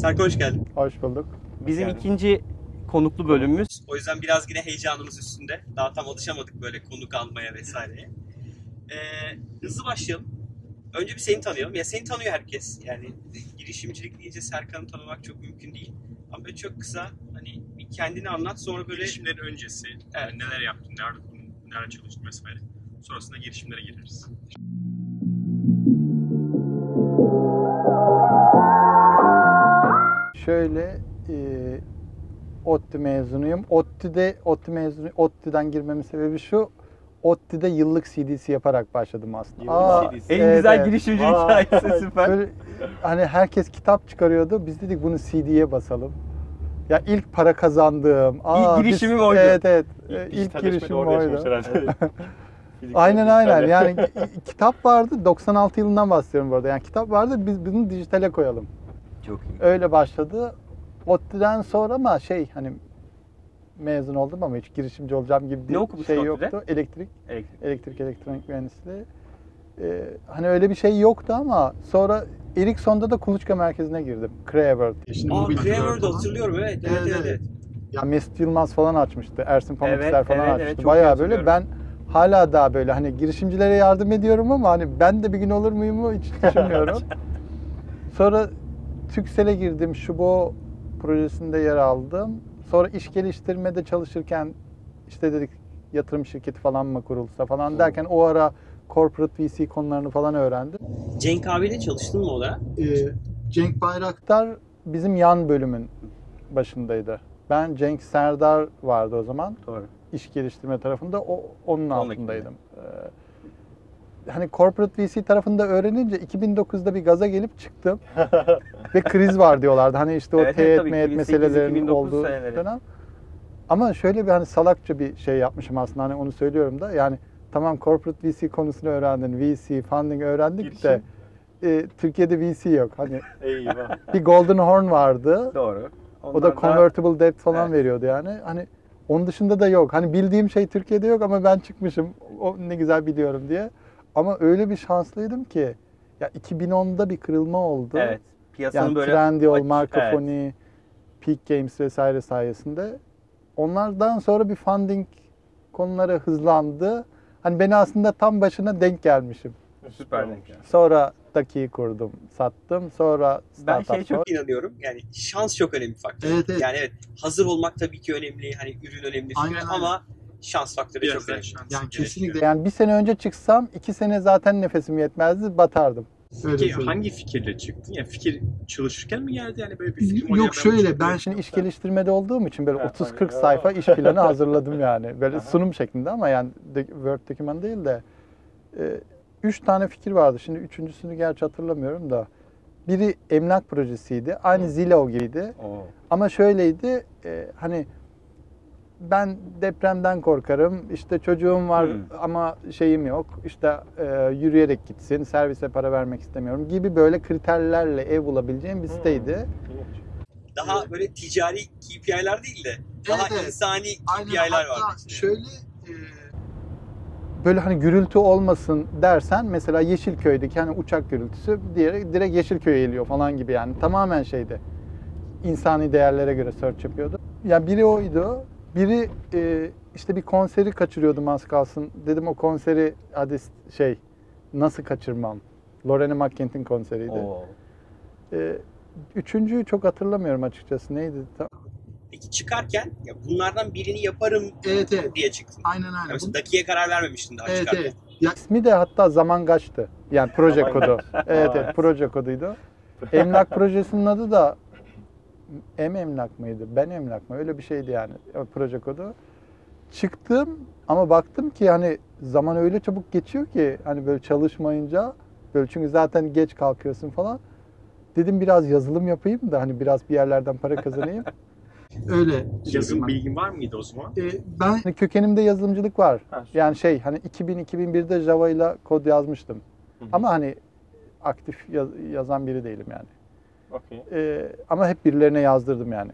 Serkan hoş geldin. Hoş bulduk. Bizim Yani. ikinci konuklu bölümümüz. O yüzden biraz yine heyecanımız üstünde. Daha tam alışamadık böyle konuk almaya vesaireye. Ee, hızlı başlayalım. Önce bir seni tanıyalım. Ya seni tanıyor herkes. Yani girişimcilik deyince Serkan'ı tanımak çok mümkün değil. Ama böyle çok kısa hani bir kendini anlat sonra böyle girişimlerin öncesi, Evet. neler yaptın, nerede, nerede çalıştın vesaire. Sonrasında girişimlere gireriz. Şöyle e, ODTÜ mezunuyum. ODTÜ'de ODTÜ mezunu ODTÜ'den girmemin sebebi şu. ODTÜ'de yıllık CDC yaparak başladım aslında. Yıllık CDC. En evet, güzel evet. girişimcilik Vay. hikayesi süper. Böyle, hani herkes kitap çıkarıyordu. Biz dedik bunu CD'ye basalım. Ya ilk para kazandığım. İlk girişimim biz- oydu. Evet evet. Ee, İlk girişimim oydu. Aynen aynen. Yani kitap vardı. 96 yılından bahsediyorum bu arada. Yani kitap vardı. Biz bunu dijitale koyalım. Çok iyi. Öyle başladı. ODTÜ'den sonra ama şey hani mezun oldum ama hiç girişimci olacağım gibi bir Ne şey ODTÜ'de? yoktu. Elektrik, Elektrik. elektrik elektronik mühendisliği. Ee, hani öyle bir şey yoktu ama sonra Ericsson'da da kuluçka merkezine girdim. Creaworld. Şimdi Aa falan. hatırlıyorum evet. Evet Evet, evet. evet. Ya Mesut Yılmaz falan açmıştı. Ersin Pamukser Evet, falan evet, evet, açmıştı. iyi Bayağı böyle ben hala daha böyle hani girişimcilere yardım ediyorum ama hani ben de bir gün olur muyum mu hiç düşünmüyorum. Sonra Türksel'e girdim. Şubo projesinde yer aldım. Sonra iş geliştirmede çalışırken işte dedik yatırım şirketi falan mı kurulsa falan derken o ara corporate VC konularını falan öğrendim. Cenk abiyle çalıştın mı o da? Ee, Cenk Bayraktar bizim yan bölümün başındaydı. Ben Cenk Serdar vardı o zaman. Doğru. iş geliştirme tarafında o onun Onun altındaydım. Ee, hani corporate VC tarafında öğrenince 2009'da bir gaza gelip çıktım. Ve kriz var diyorlardı. Hani işte o Evet, teğet meyet 2008, meselelerin 2009 olduğu seneleri. dönem. Ama şöyle bir hani salakça bir şey yapmışım aslında hani onu söylüyorum da yani tamam corporate VC konusunu öğrendin, VC, funding öğrendik de e, Türkiye'de VC yok. Hani Eyvah. bir Golden Horn vardı. Doğru. O Onlar da convertible debt falan Evet. veriyordu yani. Hani onun dışında da yok. Hani bildiğim şey Türkiye'de yok ama ben çıkmışım. O ne güzel biliyorum diye. Ama öyle bir şanslıydım ki ya 2010'da bir kırılma oldu. Evet. Piyasanın Yani böyle Trendyol, Markafoni, Peak Games vesaire sayesinde. Onlardan sonra bir funding konuları hızlandı. Hani beni aslında tam başına denk gelmişim. Süper denk geldi. Sonra Daki'yi kurdum, sattım. Sonra Ben startup şey çok inanıyorum. Yani şans çok önemli bir faktör. Evet, evet. Yani evet hazır olmak tabii ki önemli. Hani ürün önemli Aynen, filan aynen. Şans faktörü Biraz çok önemli. şans Yani gerekiyor. kesinlikle. Yani bir sene önce çıksam iki sene zaten nefesim yetmezdi, batardım. Peki hangi fikirle çıktın? Yani fikir çalışırken mi geldi yani böyle bir ya Yok ben şöyle ben şimdi iş geliştirmede olduğum için böyle Ha, 30-40 tabii. sayfa iş planı hazırladım yani. Böyle sunum şeklinde ama yani Word doküman değil de e, üç tane fikir vardı. Şimdi üçüncüsünü gerçi hatırlamıyorum da. Biri emlak projesiydi. Aynı Zillow gibiydi. Oo. Ama şöyleydi e, hani ben depremden korkarım. İşte çocuğum var Hmm. ama şeyim yok. İşte e, yürüyerek gitsin. Servise para vermek istemiyorum gibi böyle kriterlerle ev bulabileceğim bir siteydi. Daha böyle ticari KPI'ler değil de daha Evet, insani KPI'ler var. Şöyle e, böyle hani gürültü olmasın dersen mesela Yeşilköy'deki hani uçak gürültüsü diğeri direkt Yeşilköy'e geliyor falan gibi yani tamamen şeydi. insani değerlere göre search yapıyordu. Ya biri oydu. Biri e, işte bir konseri kaçırıyordum az kalsın. Dedim o konseri hadi şey nasıl kaçırmam. Lorena McKentin konseriydi. Oo. E, üçüncüyü çok hatırlamıyorum açıkçası. Neydi? Ta- Peki çıkarken ya bunlardan birini yaparım Evet, evet. diye çıktın. Aynen Yani aynen. mesela Daki'ye karar vermemiştin daha Evet çıkarken. evet. Ya ismi de hatta zaman kaçtı. Yani proje kodu. Evet evet. proje koduydu. Emlak projesinin adı da M emlak mıydı? Ben emlak mı? Öyle bir şeydi yani o proje kodu. Çıktım ama baktım ki hani zaman öyle çabuk geçiyor ki hani böyle çalışmayınca böyle çünkü zaten geç kalkıyorsun falan. Dedim biraz yazılım yapayım da hani biraz bir yerlerden para kazanayım. öyle. Yazım bilgin var mıydı o zaman? ben Hani kökenimde yazılımcılık var. Ha. Yani şey hani 2000-2001'de Java ile kod yazmıştım. Hı hı. Ama hani aktif yaz- yazan biri değilim yani. Okey. Ee, ama hep birilerine yazdırdım yani.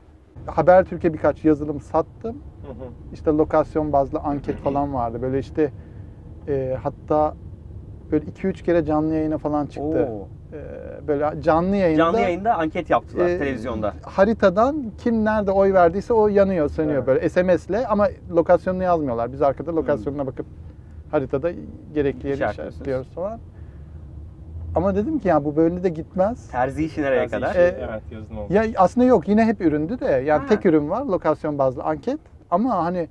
Habertürk'e birkaç yazılım sattım. Hı hı. İşte lokasyon bazlı anket falan vardı. Böyle işte e, hatta böyle 2-3 kere canlı yayına falan çıktı. Oo. Ee, böyle canlı yayında Canlı yayında anket yaptılar e, televizyonda. haritadan kim nerede oy verdiyse o yanıyor, sönüyor Evet. böyle SMS'le ama lokasyonunu yazmıyorlar. Biz arkada lokasyonuna bakıp haritada gerekli yeri İşaretliyorsunuz. işaretliyoruz falan. Ama dedim ki ya bu böyle de gitmez. Terzi işi nereye Terzi kadar? işi, E, evet yazın oldu. Ya aslında yok yine hep üründü de yani Ha. tek ürün var lokasyon bazlı anket ama hani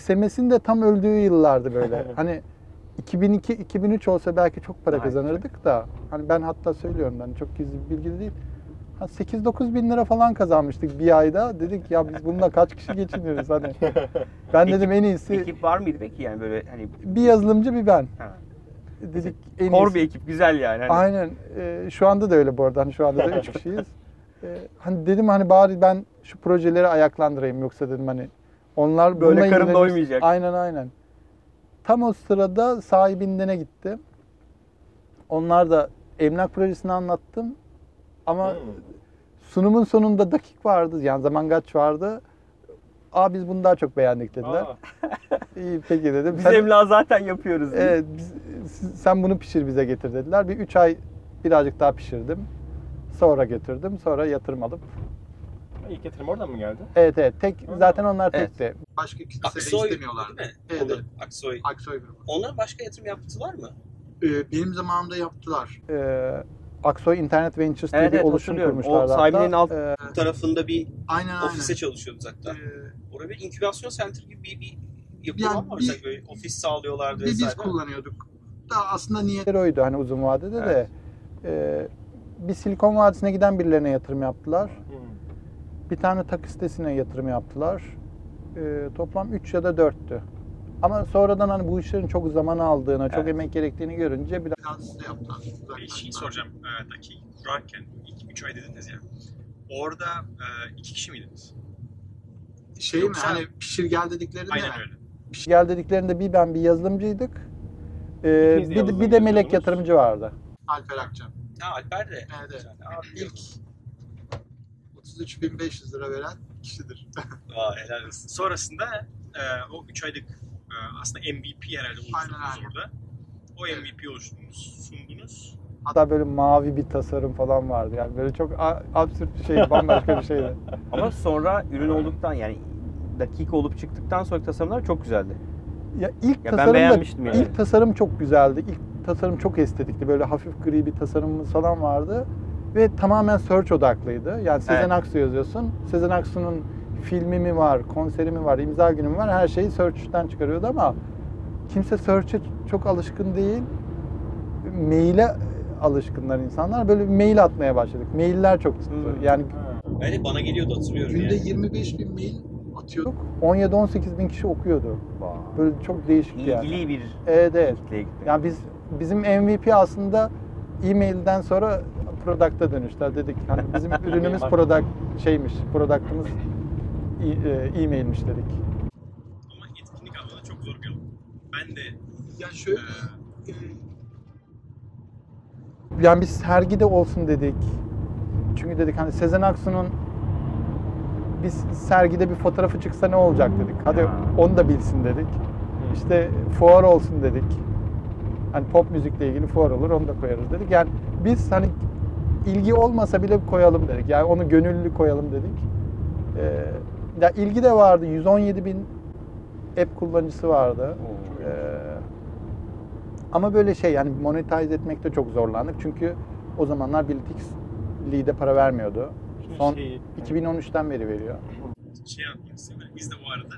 SMS'in de tam öldüğü yıllardı böyle. hani 2002 2003 olsa belki çok para Daha kazanırdık da hani ben hatta söylüyorum ben çok gizli bir bilgi değil. 8-9 bin lira falan kazanmıştık bir ayda. Dedik ya biz bununla kaç kişi geçiniyoruz hani. Ben dedim en iyisi Ekip var mıydı peki yani böyle hani bir yazılımcı bir ben. ha, Dedik en kor bir ekip güzel yani. Hani Aynen. Ee, şu anda da öyle bu arada. Hani şu anda da üç kişiyiz. Ee, hani dedim hani bari ben şu projeleri ayaklandırayım yoksa dedim hani onlar Böyle karın doymayacak. Aynen aynen. Tam o sırada sahibindene gitti. Onlar da emlak projesini anlattım. Ama Hmm. sunumun sonunda dakik vardı. Yani zaman kaç vardı. Aa biz bunu daha çok beğendik dediler. Aa, İyi peki dedim. Biz Sen- emlak zaten yapıyoruz. diye. Evet, biz, sen bunu pişir bize getir dediler. Bir üç ay birazcık daha pişirdim. Sonra getirdim. Sonra yatırım alıp. ilk yatırım oradan mı geldi? Evet evet. Tek Aa, zaten onlar evet. tekti. Başka kimse de Aksoy istemiyorlar. değil mi? Evet, evet. Aksoy. Aksoy grubu. Onlar başka yatırım yaptılar mı? Ee, benim zamanımda yaptılar. Ee, Aksoy Internet Ventures diye Evet, bir evet, oluşum kurmuşlardı. O sahibinin alt- Ee, tarafında bir Aynen aynen. ofiste çalışıyordunuz hatta. Ee, Orada bir inkübasyon center gibi bir, bir yapı Yani var mı? bir- böyle ofis sağlıyorlardı bir biz vesaire. kullanıyorduk. Da aslında niyet oydu hani uzun vadede Evet. de. Ee, bir Silikon Vadisi'ne giden birilerine yatırım yaptılar. Hmm. Bir tane takı sitesine yatırım yaptılar. Ee, toplam 3 ya da 4'tü. Ama sonradan hani bu işlerin çok zaman aldığını, çok Evet. emek gerektiğini görünce biraz biraz da yaptılar. Bir şey soracağım. Ee, dakik kurarken ilk 3 ay dediniz ya. Orada e, iki kişi miydiniz? Şey Yoksa- mi hani pişir gel dediklerinde Aynen mi? öyle. Gel dediklerinde bir ben bir yazılımcıydık. Ee, İkiniz bir, de- bir de melek yatırımcı vardı. Alper Akçam. Ha Alper de. Evet, evet. Aa, İlk 33.500 lira veren kişidir. Aa, helal olsun. Sonrasında e, o 3 aylık e, aslında MVP herhalde oluşturdunuz Aynen, aynen. orada. O Evet. MVP oluşturdunuz, sundunuz. Hatta böyle mavi bir tasarım falan vardı. Yani böyle çok absürt bir şeydi, bambaşka bir şeydi. Ama sonra ürün olduktan yani dakika olup çıktıktan sonra tasarımlar çok güzeldi. Ya ilk Ya ben tasarım da, beğenmiştim yani. ilk tasarım çok güzeldi. İlk tasarım çok estetikti. Böyle hafif gri bir tasarımımız falan vardı ve tamamen search odaklıydı. Yani Sezen Evet. Aksu yazıyorsun. Sezen Aksu'nun filmi mi var, konseri mi var, imza günü mü var her şeyi search'ten çıkarıyordu ama kimse search'e çok alışkın değil. Maile alışkınlar insanlar. Böyle bir mail atmaya başladık. Mailler çok çıktı. Hmm. Yani. Öyle bana geliyordu hatırlıyorum Günde yani. 25 bin mail atıyorduk. 17-18 bin kişi okuyordu. Böyle çok değişikti yani. İlgili bir Evet evet. kitleye. Yani biz bizim MVP aslında e-mailden sonra product'a dönüştü. Dedik hani bizim ürünümüz product şeymiş, product'ımız e- e- e-mailmiş dedik. Ama etkinlik alanı çok zor bir alan. Ben de Ya şöyle e, Yani biz sergide olsun dedik. Çünkü dedik hani Sezen Aksu'nun biz sergide bir fotoğrafı çıksa ne olacak dedik. Hadi Ha. onu da bilsin dedik. İşte fuar olsun dedik. Hani pop müzikle ilgili fuar olur onu da koyarız dedik. Yani biz hani ilgi olmasa bile koyalım dedik. Yani onu gönüllü koyalım dedik. Ee, ya ilgi de vardı. 117 bin app kullanıcısı vardı. Ee, ama böyle şey yani monetize etmekte çok zorlandık. Çünkü o zamanlar Bill Tix Lead'e para vermiyordu. Şimdi Son şey- 2013'ten beri veriyor. şey yapmak istiyorum. Biz de bu arada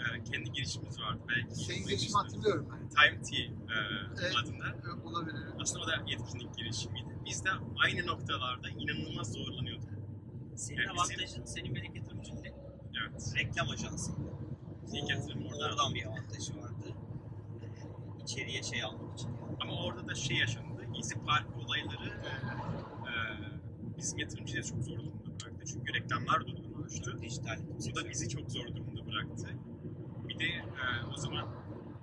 e, kendi girişimimiz vardı. Belki senin girişimi hatırlıyorum ben. Time Tea e, Evet. adında. Olabilir. Aslında o da etkinlik girişimiydi. Biz de aynı noktalarda inanılmaz zorlanıyorduk. Senin Yani avantajın, senin melek yatırımcın ne? Evet. Reklam ajansı. İlk yatırım orada. Oradan bir avantajı vardı. İçeriye şey almak için. Ama orada da şey yaşandı. Gezi Park olayları e, bizim yatırımcıları çok zor durumda bıraktı. Çünkü reklamlar durdurulmuştu. Dijital. Bu da bizi çok zor durumda bıraktı. Bir de e, o zaman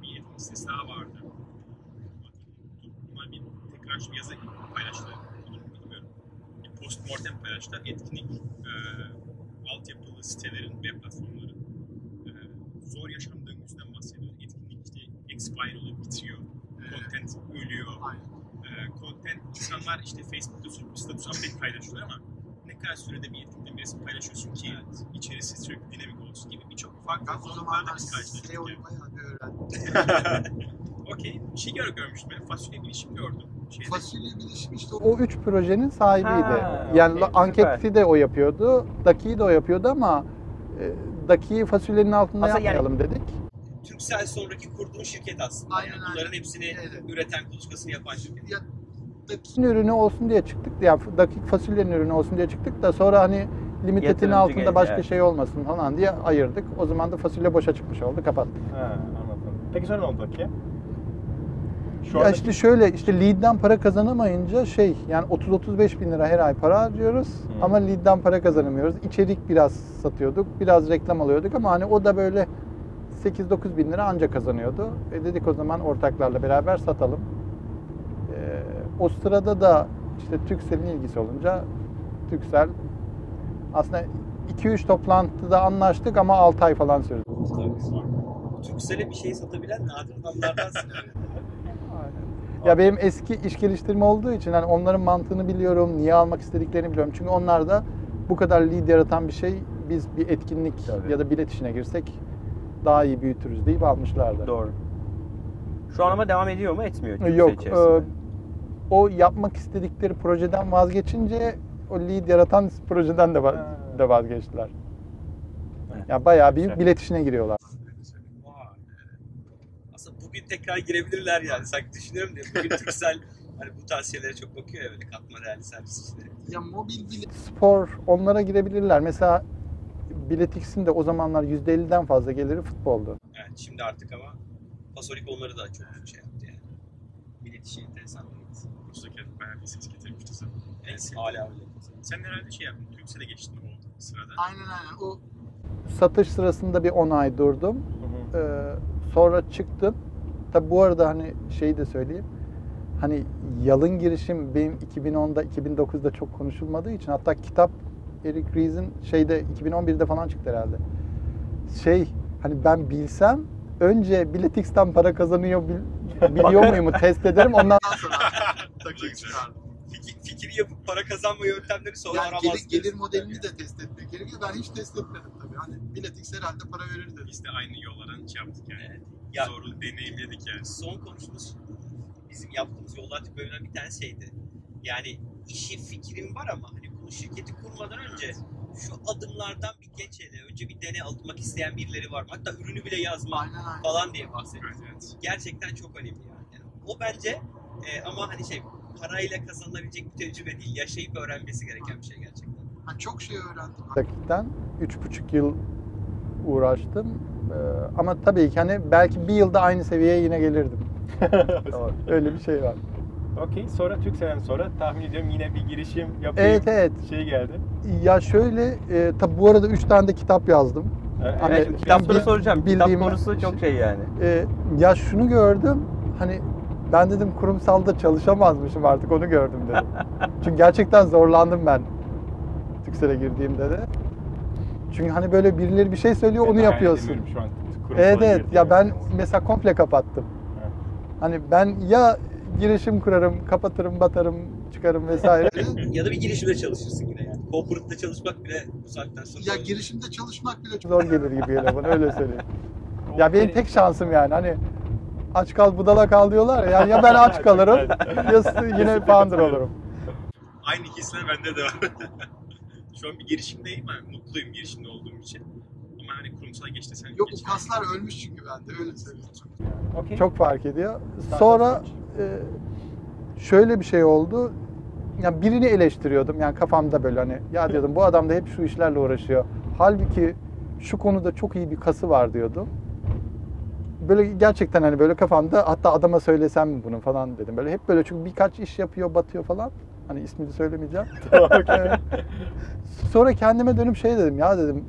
bir etkinlik sitesi daha vardı. Bunlar bir tekrar şu yazı paylaştı. Bilmiyorum. Bir postmortem paylaştılar. Etkinlik e, altyapılı sitelerin web platformları e, zor yaşam döngüsünden bahsediyor. Etkinlik işte expire oluyor, bitiyor. Content ölüyor. Aynen. E, content insanlar işte Facebook'ta sürekli status update paylaşıyorlar ama ne kadar sürede bir etkinliğin bir resim paylaşıyorsun ki içerisi sürekli dinamik olsun gibi birçok farklı Ben o zorluklarla zamanlar biz karşılaştık. SEO yani. bayağı bir öğrendim. Okey. Bir şey gör görmüştüm. Ben fasulye bilişim gördüm. Şeyde, Fasulye bilişim işte o O üç projenin sahibiydi. Ha, yani okey, la- anketi de o yapıyordu, Daki'yi de o yapıyordu ama e, Daki'yi fasulyenin altında Aslında yani- yapmayalım dedik. Türksel sonraki kurduğun şirket aslında. Aynen, yani. aynen. Bunların hepsini Evet. üreten, kuluçkasını yapan şirket. ya, Daki'nin ürünü olsun diye çıktık. Yani dakik fasulyenin ürünü olsun diye çıktık da sonra hani limited'in Yatırımcı altında gelince, başka evet. şey olmasın falan diye ayırdık. O zaman da fasulye boşa çıkmış oldu, kapattık. Ha, anladım. Peki sonra ne oldu ki? Şu ya anda işte şöyle işte lead'den para kazanamayınca şey yani 30-35 bin lira her ay para harcıyoruz Hmm. ama lead'den para kazanamıyoruz. İçerik biraz satıyorduk, biraz reklam alıyorduk ama hani o da böyle 8-9 bin lira anca kazanıyordu. E dedik o zaman ortaklarla beraber satalım. Ee, o sırada da işte Türkcell'in ilgisi olunca Türkcell aslında 2-3 toplantıda anlaştık ama 6 ay falan sürdü. Türksel'e bir şey satabilen nadir adamlardansın. Ya benim eski iş geliştirme olduğu için hani onların mantığını biliyorum, niye almak istediklerini biliyorum. Çünkü onlar da bu kadar lead yaratan bir şey biz bir etkinlik Tabii. ya da bilet işine girsek daha iyi büyütürüz deyip almışlardı. Doğru. Şu an ama devam ediyor mu etmiyor? Yok. içerisinde? e, o yapmak istedikleri projeden vazgeçince o lead yaratan projeden de, va- de vazgeçtiler. Ya bayağı bir Güzel. bilet işine giriyorlar. Aslında bugün tekrar girebilirler yani. Sanki düşünüyorum diye. Bugün Türksel hani bu tarz şeylere çok bakıyor ya böyle katma değerli servis işleri. ya mobil bile Spor onlara girebilirler. Mesela Biletix'in de o zamanlar %50'den fazla geliri futboldu. Evet şimdi artık ama Pasolik onları da çok şey yaptı yani. Millet işi enteresan. Bursa'daki bayağı bir ses getirmişti sana. Evet, hala öyle. Sen herhalde şey yaptın. Türksel'e geçtin o sırada. aynen aynen o Satış sırasında bir 10 ay durdum. Hı hı. Ee, sonra çıktım. Tabi bu arada hani şeyi de söyleyeyim. Hani yalın girişim benim 2010'da 2009'da çok konuşulmadığı için hatta kitap Eric Ries'in şeyde 2011'de falan çıktı herhalde. Şey hani ben bilsem önce Biletix'ten para kazanıyor bil- biliyor muyum test ederim ondan sonra çıkardım. Fikir, fikir yapıp para kazanma yöntemleri sonra Yani aramaz. gelir, gelir modelini de test etmek gerekiyor. Ben hiç test etmedim tabii. Hani biletix herhalde para verir dedim. Biz de aynı yollardan şey yaptık yani. Evet. Ya Zorlu deneyimledik yani. son konuştuğumuz bizim yaptığımız yollar tipi bölümler bir tane şeydi. Yani işi fikrin var ama hani bunu şirketi kurmadan önce şu adımlardan bir geç hele. Önce bir dene almak isteyen birileri var? Hatta ürünü bile yazma Aynen aynen. falan diye bahsediyor. Evet evet. Gerçekten çok önemli yani. Yani o bence e, ama hani şey parayla kazanılabilecek bir tecrübe değil. Yaşayıp öğrenmesi gereken bir şey gerçekten. Ben çok şey öğrendim. dakikten 3,5 yıl uğraştım. Ee, ama tabii ki hani belki bir yılda aynı seviyeye yine gelirdim. Öyle bir şey var. Okey. Sonra Türkcell'den sonra tahmin ediyorum yine bir girişim yapayım. Evet evet. Şey geldi. Ya şöyle, e, tabi bu arada 3 tane de kitap yazdım. Evet, Hani şimdi kitapları bil- soracağım. Kitap bildiğim- konusu çok şey yani. E, ya şunu gördüm, hani ben dedim kurumsalda çalışamazmışım artık onu gördüm dedim. Çünkü gerçekten zorlandım ben Türksel'e girdiğimde de. Çünkü hani böyle birileri bir şey söylüyor Ben onu yapıyorsun. Şu an Evet evet ya ben mesela komple kapattım. Evet. Hani ben ya girişim kurarım, kapatırım, batarım, çıkarım vesaire. Ya da bir girişimde çalışırsın yine yani. Corporate'da çalışmak bile bu saatten sonra Ya zor. girişimde çalışmak bile çok Zor gelir gibi geliyor bana öyle söyleyeyim. Ya benim tek şansım yani hani aç kal budala kal diyorlar ya. Yani ya ben aç kalırım ya yine founder olurum. Aynı hisler bende de var. Şu an bir girişimdeyim ben. Mutluyum girişimde olduğum için. Ama hani kurumsal geçti sen Yok geç. bu kaslar ölmüş çünkü bende öyle söyleyeyim. Okey. Çok fark ediyor. Sonra şöyle bir şey oldu. Ya birini eleştiriyordum yani kafamda böyle hani ya diyordum bu adam da hep şu işlerle uğraşıyor. Halbuki şu konuda çok iyi bir kası var diyordum. Böyle gerçekten hani böyle kafamda hatta adama söylesem mi bunu falan dedim. Böyle hep böyle çünkü birkaç iş yapıyor, batıyor falan. Hani ismini söylemeyeceğim. Evet. Sonra kendime dönüp şey dedim ya dedim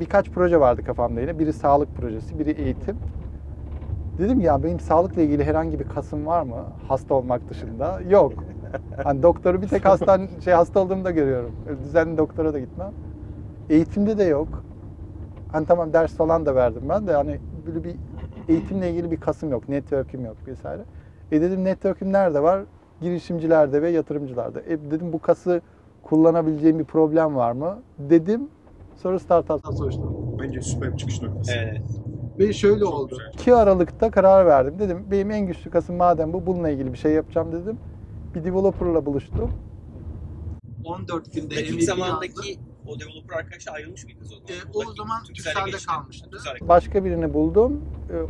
birkaç proje vardı kafamda yine. Biri sağlık projesi, biri eğitim. Dedim ya benim sağlıkla ilgili herhangi bir kasım var mı? Hasta olmak dışında. Yok. Hani doktoru bir tek hastan şey hasta olduğumda görüyorum. Düzenli doktora da gitmem. Eğitimde de yok. Hani tamam ders falan da verdim ben de hani böyle bir eğitimle ilgili bir kasım yok, network'üm yok vesaire. E dedim network'üm nerede var? girişimcilerde ve yatırımcılarda. E dedim bu kası kullanabileceğim bir problem var mı? Dedim. Sonra startup. sonuçta. Bence süper bir çıkış noktası. Evet. Ve şöyle Çok oldu. güzel. 2 Aralık'ta karar verdim. Dedim benim en güçlü kasım madem bu bununla ilgili bir şey yapacağım dedim. Bir developer'la buluştum. 14 günde MVP yazdı. zamandaki o developer arkadaşlar ayrılmış mıydınız o zaman? E, o zaman geçti. kalmıştı. Türkcell'e- Başka birini buldum.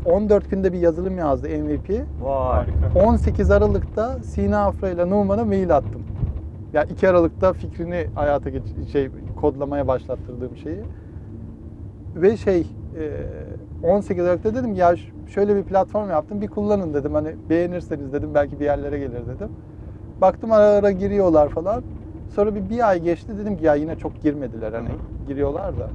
E, 14 günde bir yazılım yazdı MVP. Vay. Harika. 18 Aralık'ta Sina Afra ile Numan'a mail attım. Ya 2 Aralık'ta fikrini hayata geç şey kodlamaya başlattırdığım şeyi. Ve şey e, 18 Aralık'ta dedim ya şöyle bir platform yaptım bir kullanın dedim. Hani beğenirseniz dedim belki bir yerlere gelir dedim. Baktım ara ara giriyorlar falan. Sonra bir, bir ay geçti dedim ki ya yine çok girmediler hani Hı giriyorlar da.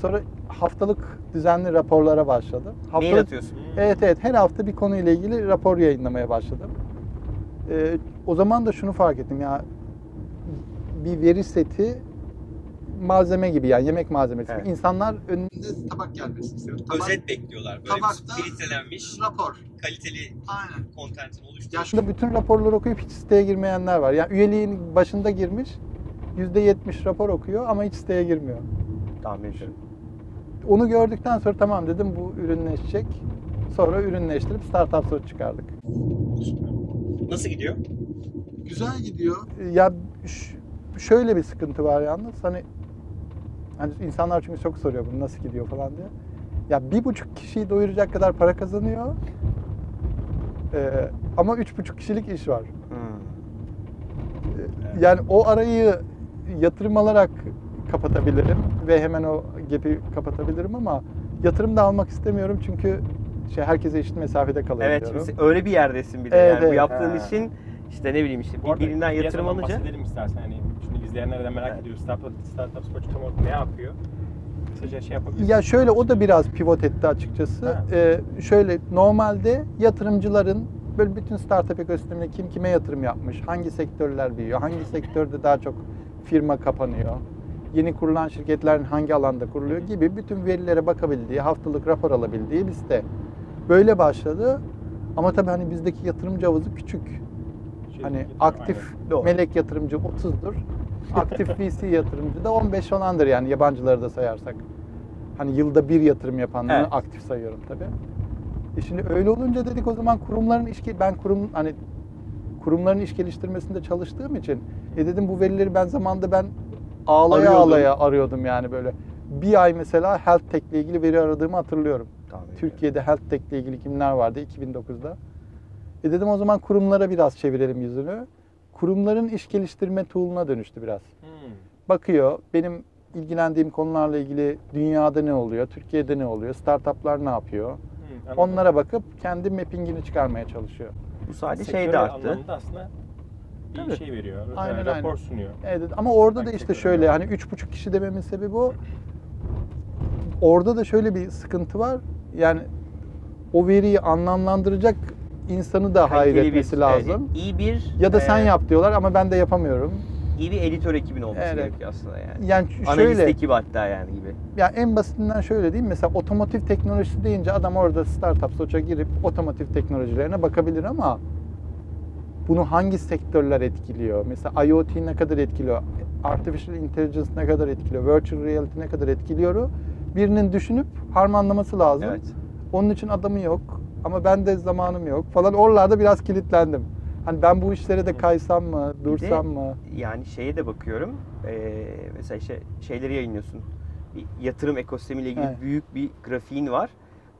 Sonra haftalık düzenli raporlara başladım. Mail Haftalık atıyorsun. Evet evet her hafta bir konuyla ilgili rapor yayınlamaya başladım. Ee, o zaman da şunu fark ettim ya bir veri seti malzeme gibi yani yemek malzemesi. Evet. İnsanlar ön- Önünde tabak gelmesi istiyor. Tabak, Özet bekliyorlar. Böyle Tabakta- bir filtrelenmiş, rapor. kaliteli Aynen. kontentin oluşturuyor. Ya aslında bütün raporları okuyup hiç siteye girmeyenler var. Yani üyeliğin başında girmiş %70 rapor okuyor ama hiç siteye girmiyor. Tahmin ediyorum. Onu gördükten sonra tamam dedim bu ürünleşecek. Sonra ürünleştirip startup sonuç çıkardık. Nasıl gidiyor? Güzel gidiyor. Ya şöyle bir sıkıntı var yalnız hani hani insanlar çünkü çok soruyor bunu nasıl gidiyor falan diye. Ya bir buçuk kişiyi doyuracak kadar para kazanıyor. Ee, ama üç buçuk kişilik iş var. Hmm. Yani o arayı yatırım alarak kapatabilirim ve hemen o gap'i kapatabilirim ama yatırım da almak istemiyorum çünkü şey herkese eşit mesafede Evet kalabiliyorum. şimdi öyle bir yerdesin bir de Evet, yani bu evet. yaptığın Ha. işin işte ne bileyim işte Bu bir, arada birinden yatırım piyasadan alınca bahsedelim istersen. Hani şimdi izleyenler de merak Evet. ediyor. Startup, startup Sports tam olarak ne yapıyor? Kısaca şey yapabiliriz. Ya şöyle o da biraz pivot etti açıkçası. Ha. Ee, şöyle normalde yatırımcıların böyle bütün startup ekosistemine kim kime yatırım yapmış, hangi sektörler büyüyor, hangi sektörde daha çok firma kapanıyor, yeni kurulan şirketlerin hangi alanda kuruluyor gibi bütün verilere bakabildiği, haftalık rapor alabildiği bir site. Böyle başladı. Ama tabii hani bizdeki yatırımcı havuzu küçük. Şey, Hani aktif Doğru. melek yatırımcı 30'dur. Aktif VC yatırımcı da 15 falandır yani yabancıları da sayarsak. Hani yılda bir yatırım yapanları Evet. aktif sayıyorum tabii. E şimdi öyle olunca dedik o zaman kurumların iş ben kurum hani kurumların iş geliştirmesinde çalıştığım için e dedim bu verileri ben zamanda ben ağlaya Arıyordum. ağlaya arıyordum yani böyle. Bir ay mesela health tech ile ilgili veri aradığımı hatırlıyorum. Ediyorum. Türkiye'de health tech ile ilgili kimler vardı 2009'da. E dedim o zaman kurumlara biraz çevirelim yüzünü. Kurumların iş geliştirme tool'una dönüştü biraz. Hmm. Bakıyor benim ilgilendiğim konularla ilgili dünyada ne oluyor, Türkiye'de ne oluyor, startuplar ne yapıyor. Hmm. Onlara bakıp kendi mappingini çıkarmaya çalışıyor. Bu sadece şey de arttı. aslında bir Tabii. şey veriyor. Aynen, yani rapor aynen. sunuyor. Evet, ama orada da Hangi işte şöyle yani? hani üç buçuk kişi dememin sebebi o. Orada da şöyle bir sıkıntı var. Yani o veriyi anlamlandıracak insanı da hayır Kaliteli etmesi bir, lazım. e, iyi bir Ya da sen e, yap diyorlar ama ben de yapamıyorum. iyi bir editör ekibin olması Evet. gerekiyor aslında yani. Yani ş- Analist şöyle, ekibi hatta yani gibi. ya en basitinden şöyle diyeyim. Mesela otomotiv teknolojisi deyince adam orada startup soça girip otomotiv teknolojilerine bakabilir ama bunu hangi sektörler etkiliyor? Mesela IoT ne kadar etkiliyor? Artificial Intelligence ne kadar etkiliyor? Virtual Reality ne kadar etkiliyor? Birinin düşünüp harmanlaması lazım. Evet. Onun için adamı yok ama ben de zamanım yok falan. Oralarda biraz kilitlendim. Hani ben bu işlere de kaysam mı, dursam mı? Yani şeye de bakıyorum. Ee, mesela işte şeyleri yayınlıyorsun. Bir yatırım ekosistemiyle ilgili Evet. büyük bir grafiğin var.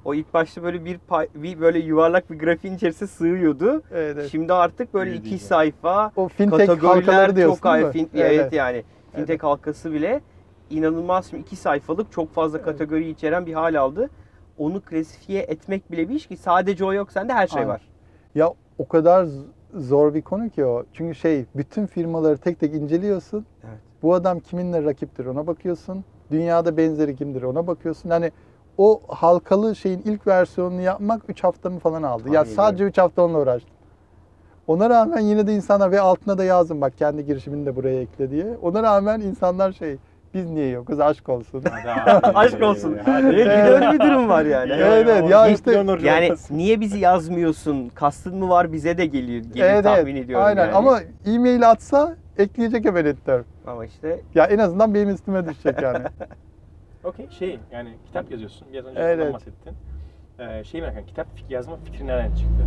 O ilk başta böyle bir, pay- bir böyle yuvarlak bir grafiğin içerisine sığıyordu. Evet, evet. Şimdi artık böyle Büyüdü iki sayfa O fintech kategoriler diyorsun çok değil ay mi? fin- Evet, evet, evet. yani fintech halkası bile inanılmaz şimdi iki sayfalık çok fazla Evet. kategori içeren bir hal aldı. Onu klasifiye etmek bile bir iş ki sadece o yok sende her şey Aynen. var. Ya o kadar zor bir konu ki o. Çünkü şey bütün firmaları tek tek inceliyorsun. Evet. Bu adam kiminle rakiptir ona bakıyorsun. Dünyada benzeri kimdir ona bakıyorsun. Hani o halkalı şeyin ilk versiyonunu yapmak 3 haftamı falan aldı. ya Tahmin sadece 3 hafta onunla uğraştım. Ona rağmen yine de insanlar ve altına da yazdım bak kendi girişimini de buraya ekle diye. Ona rağmen insanlar şey Biz niye yokuz? Aşk olsun. Aşk olsun. Hadi. Evet, bir de öyle bir durum var yani. Evet, evet. Ya işte- Yani niye bizi yazmıyorsun? Kastın mı var bize de geliyor, geliyor evet, tahmin evet. ediyorum Aynen yani. ama e-mail atsa ekleyecek hemen editör. Ama işte Ya en azından benim üstüme düşecek yani. Okey şey yani kitap yazıyorsun. Biraz önce Evet. bahsettin. Ee, şey merak ediyorum. Kitap yazma fikri nereden çıktı?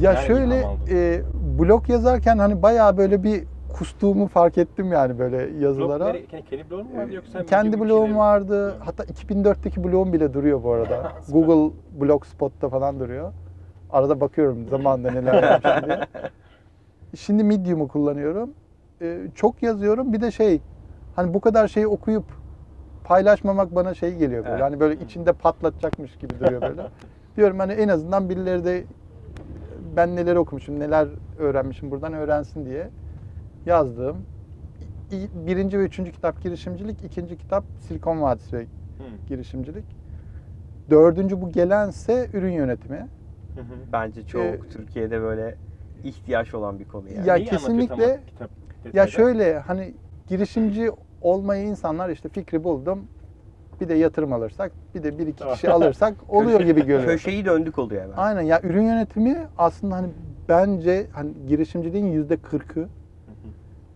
Ya Yani şöyle e, blog yazarken hani bayağı böyle bir kustuğumu fark ettim yani böyle yazılara. nere- kendi, blogun mu vardı yoksa Kendi blogum içinde- vardı. Hatta 2004'teki blogum bile duruyor bu arada. Google Blogspot'ta falan duruyor. Arada bakıyorum zamanında neler yapmışım diye. Şimdi Medium'u kullanıyorum. Ee, çok yazıyorum. Bir de şey hani bu kadar şeyi okuyup paylaşmamak bana şey geliyor böyle. Evet. Hani böyle içinde patlatacakmış gibi duruyor böyle. Diyorum hani en azından birileri de ben neler okumuşum, neler öğrenmişim buradan öğrensin diye yazdım. İ- Birinci ve üçüncü kitap girişimcilik, ikinci kitap Silikon Vadisi ve girişimcilik. Dördüncü bu gelense ürün yönetimi. hı hı. bence çok Ee, Türkiye'de böyle ihtiyaç olan bir konu yani. Ya Neyi kesinlikle- kitap Ya şöyle hani girişimci olmayı insanlar işte fikri buldum. Bir de yatırım alırsak, bir de bir iki kişi alırsak oluyor gibi görüyor. Köşeyi döndük oluyor hemen. Aynen ya ürün yönetimi aslında hani bence hani girişimciliğin yüzde kırkı